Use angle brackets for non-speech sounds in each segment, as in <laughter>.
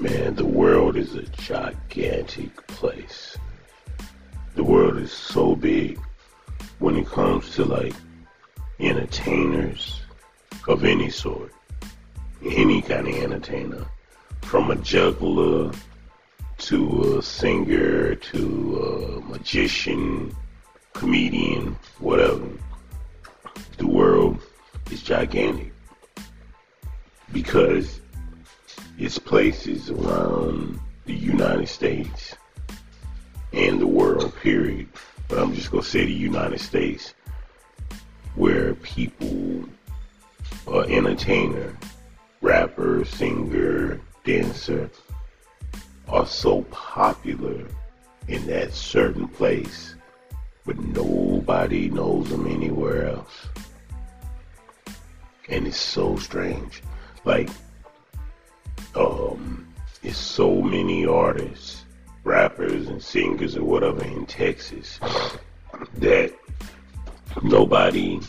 Man, the world is a gigantic place. The world is so big when it comes to like entertainers of any sort, any kind of entertainer, from a juggler to a singer to a magician, comedian, whatever. The world is gigantic because it's places around the United States and the world, period. But I'm just going to say the United States, where people, uh, entertainer, rapper, singer, dancer, are so popular in that certain place, but nobody knows them anywhere else. And it's so strange. Like, um, it's so many artists, rappers and singers or whatever in Texas that nobody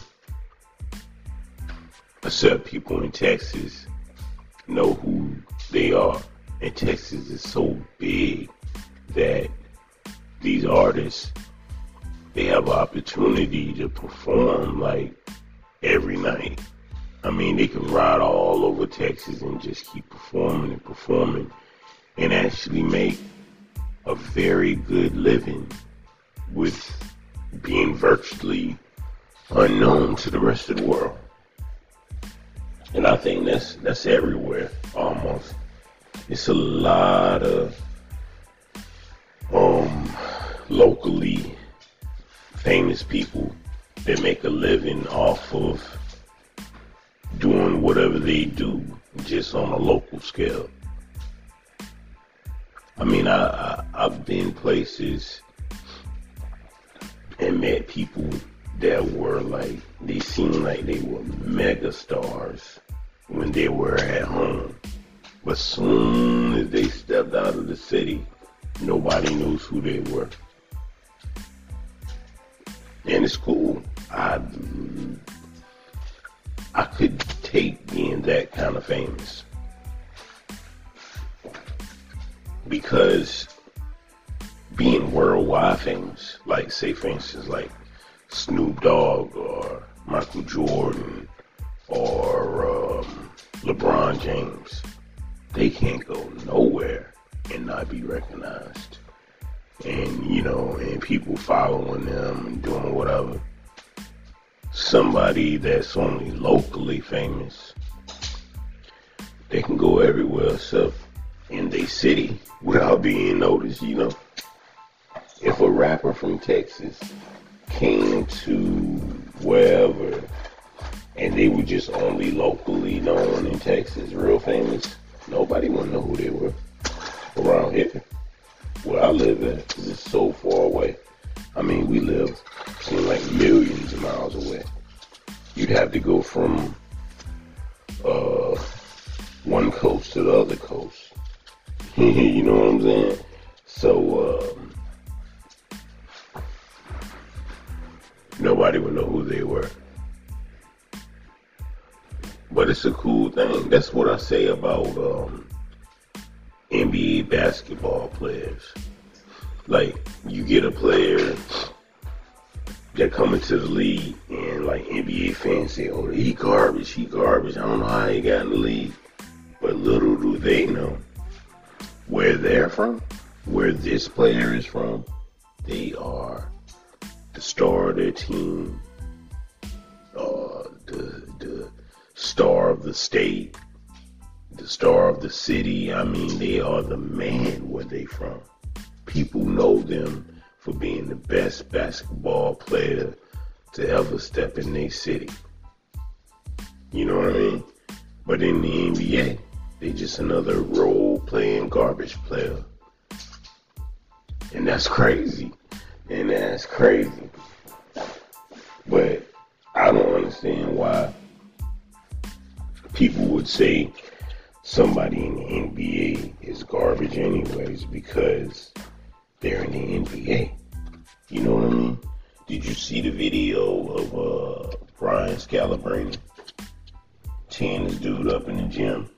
except people in Texas know who they are. And Texas is so big that these artists they have opportunity to perform like every night. I mean, they can ride all over Texas and just keep performing and performing and actually make a very good living with being virtually unknown to the rest of the world. And I think that's that's everywhere almost. It's a lot of um locally famous people that make a living off of doing whatever they do just on a local scale. I mean, I, I have been places and met people that were like they seemed like they were mega stars when they were at home, but soon as they stepped out of the city, nobody knows who they were, and it's cool. I I could take being that kind of famous. Because being worldwide famous, like say for instance like Snoop Dogg or Michael Jordan or um, LeBron James, they can't go nowhere and not be recognized. And you know, and people following them and doing whatever somebody that's only locally famous, they can go everywhere except in their city without being noticed, you know. If a rapper from Texas came to wherever and they were just only locally known in Texas, real famous, nobody would know who they were around here. Where I live at, is it's so far away. I mean, we live seem like millions of miles away. You'd have to go from uh, one coast to the other coast. <laughs> you know what I'm saying? So um, nobody would know who they were. But it's a cool thing. That's what I say about um, NBA basketball players. Like you get a player that come into the league and like NBA fans say, oh, he garbage, he garbage. I don't know how he got in the league. But little do they know where they're from, where this player is from. They are the star of their team, uh, the, the star of the state, the star of the city. I mean, they are the man where they from. People know them for being the best basketball player to ever step in their city. You know what I mean? But in the NBA, they just another role playing garbage player. And that's crazy. And that's crazy. But I don't understand why people would say somebody in the NBA is garbage anyways because they're in the NBA. You know what I mean? Did you see the video of uh, Brian Scalabrine teeing this dude up in the gym?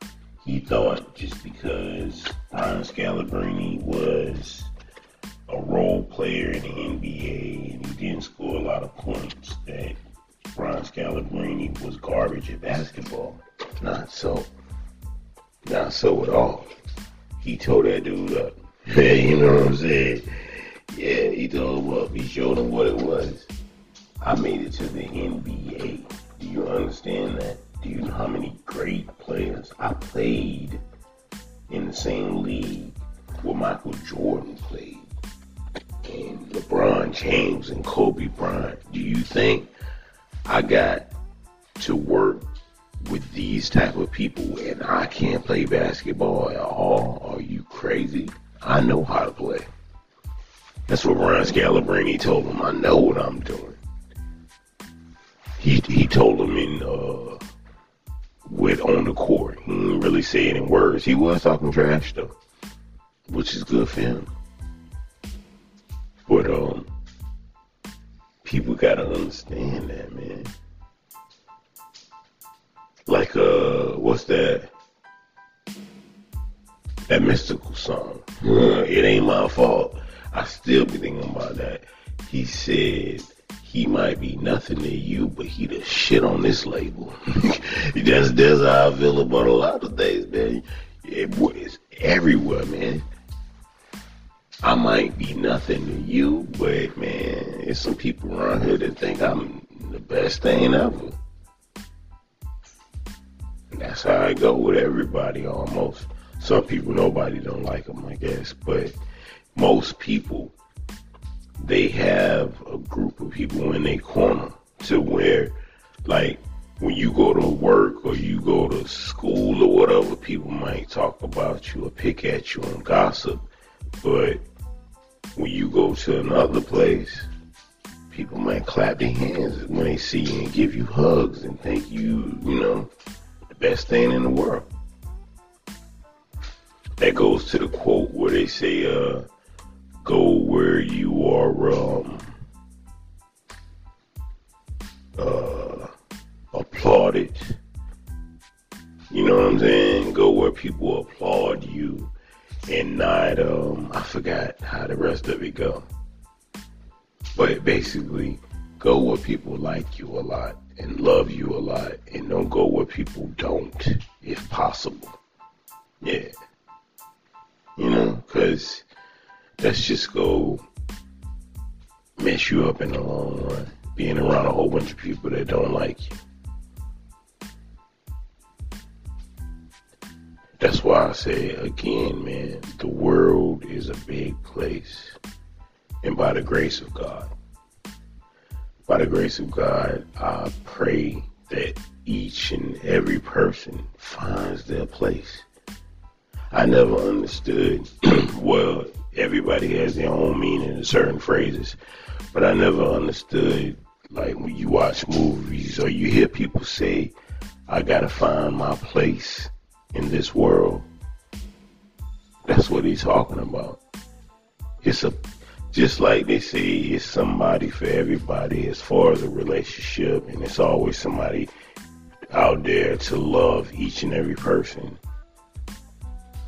He thought just because Brian Scalabrine was a role player in the NBA and he didn't score a lot of points, that Brian Scalabrine was garbage at basketball. Not so. Not so at all. He told that dude up. You know what I'm saying? Yeah, he told him up. He showed him what it was. I made it to the NBA. Do you understand that? Do you know how many great players I played in the same league where Michael Jordan played? And LeBron James and Kobe Bryant. Do you think I got to work with these type of people and I can't play basketball at all? Are you crazy? I know how to play. That's what Ryan Scalabrine told him. I know what I'm doing. He he told him in uh with on the court. He didn't really say it in words. He was talking trash though, which is good for him. But um, people gotta understand that, man. Like uh, what's that? That Mystikal song. It ain't my fault. I still be thinking about that. He said he might be nothing to you, but he the shit on this label. <laughs> that's that's how I feel about a lot of things, man. It, it's everywhere, man. I might be nothing to you, but man, there's some people around here that think I'm the best thing ever. And that's how I go with everybody almost. Some people, nobody don't like them, I guess, but most people, they have a group of people in their corner to where, like, when you go to work or you go to school or whatever, people might talk about you or pick at you and gossip. But when you go to another place, people might clap their hands when they see you and give you hugs and think you, you know, the best thing in the world. That goes to the quote where they say, uh, go where you are, um, uh, applauded. You know what I'm saying? Go where people applaud you and not um I forgot how the rest of it go. But basically go where people like you a lot and love you a lot and don't go where people don't if possible. Yeah. You know, cuz that's just go mess you up in the long run being around a whole bunch of people that don't like you. That's why I say again, man, the world is a big place. And by the grace of God, by the grace of God, I pray that each and every person finds their place. I never understood, <clears throat> well, everybody has their own meaning in certain phrases, but I never understood, like when you watch movies or you hear people say, I gotta find my place in this world. That's what he's talking about. It's a just like they say it's somebody for everybody as far as a relationship and it's always somebody out there to love each and every person.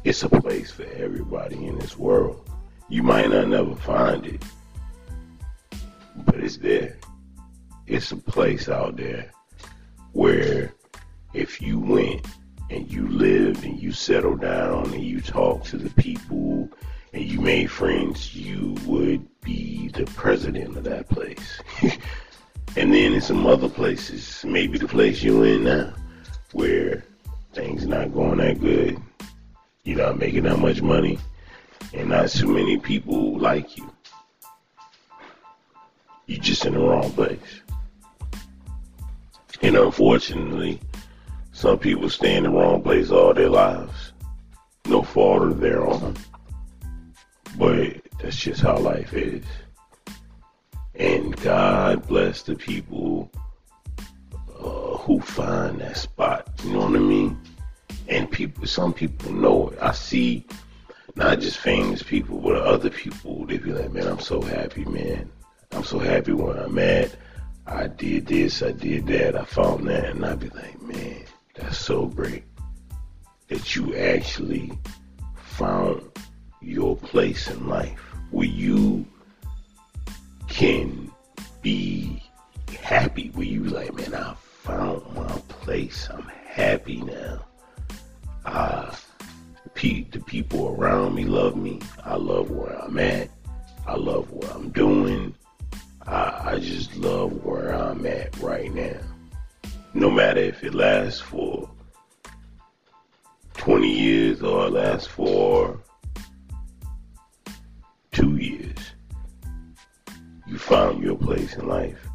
It's a place for everybody in this world. You might not never find it, but it's there. It's a place out there where if you went and you lived and you settled down and you talked to the people and you made friends, you would be the president of that place. <laughs> and then in some other places, maybe the place you're in now, where things not going that good, you're not making that much money, and not too many people like you. You're just in the wrong place. And unfortunately, some people stay in the wrong place all their lives. No fault of their own. But that's just how life is. And God bless the people uh, who find that spot. You know what I mean? Some people know it. I see not just famous people, but other people. They be like, man, I'm so happy, man. I'm so happy where I'm at. I did this, I did that, I found that, and I be like, man, that's so great that you actually found your place in life where you can be happy, where you like, man, I found my place. I'm happy now. People around me love me. I love where I'm at. I love what I'm doing. I, I just love where I'm at right now. No matter if it lasts for 20 years or it lasts for two years, you found your place in life.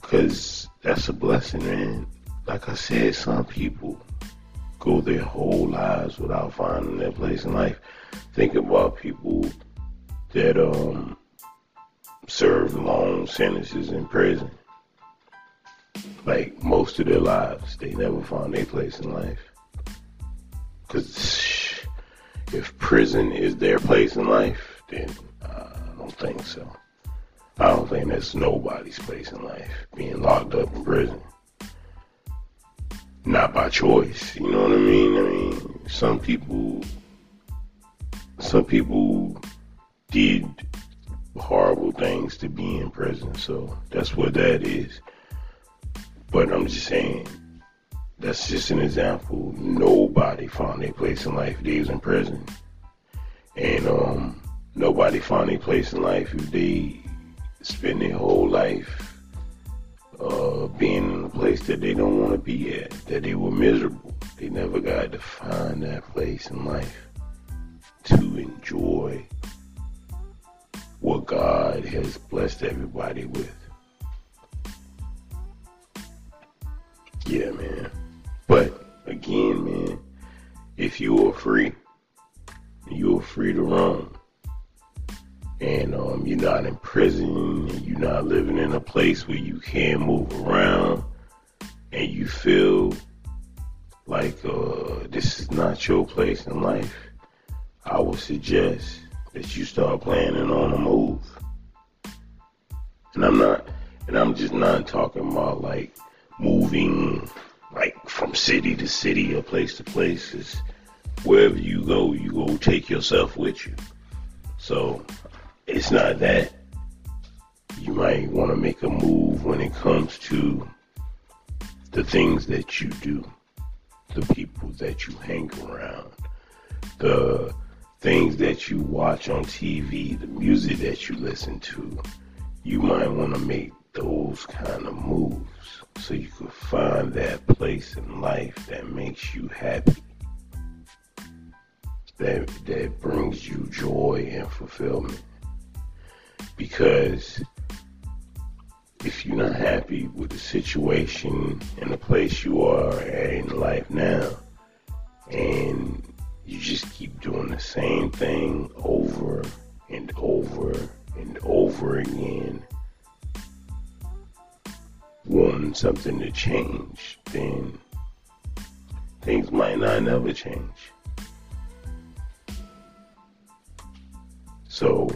Because that's a blessing, man. Like I said, some people go their whole lives without finding their place in life. Think about people that um serve long sentences in prison. Like most of their lives, they never found their place in life. Cause if prison is their place in life, then I don't think so. I don't think that's nobody's place in life, being locked up in prison. Not by choice, you know what I mean? I mean, some people, some people did horrible things to be in prison, so that's what that is. But I'm just saying, that's just an example. Nobody found their place in life if they was in prison. And um, nobody found their place in life if they spend their whole life uh, being in a place that they don't want to be at, that they were miserable. They never got to find that place in life to enjoy what God has blessed everybody with. Yeah, man. But again, man, if you are free, you are free to roam. And um, you're not in prison, and you're not living in a place where you can't move around, and you feel like uh, this is not your place in life, I would suggest that you start planning on a move. And I'm not, and I'm just not talking about like moving like from city to city or place to place. It's wherever you go, you go take yourself with you. So it's not that. You might want to make a move when it comes to the things that you do, the people that you hang around, the things that you watch on TV, the music that you listen to. You might want to make those kind of moves so you can find that place in life that makes you happy. That that brings you joy and fulfillment. Because if you're not happy with the situation and the place you are in life now, and you just keep doing the same thing over and over and over again, wanting something to change, then things might not never change. So,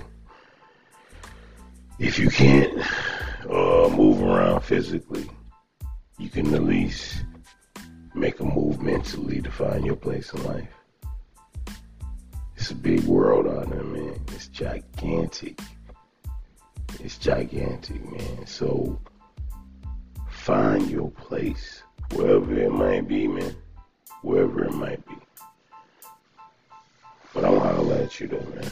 if you can't uh, move around physically, you can at least make a move mentally to find your place in life. It's a big world out there, man. It's gigantic. It's gigantic, man. So find your place, wherever it might be, man. Wherever it might be. But I'm holler at you though, man.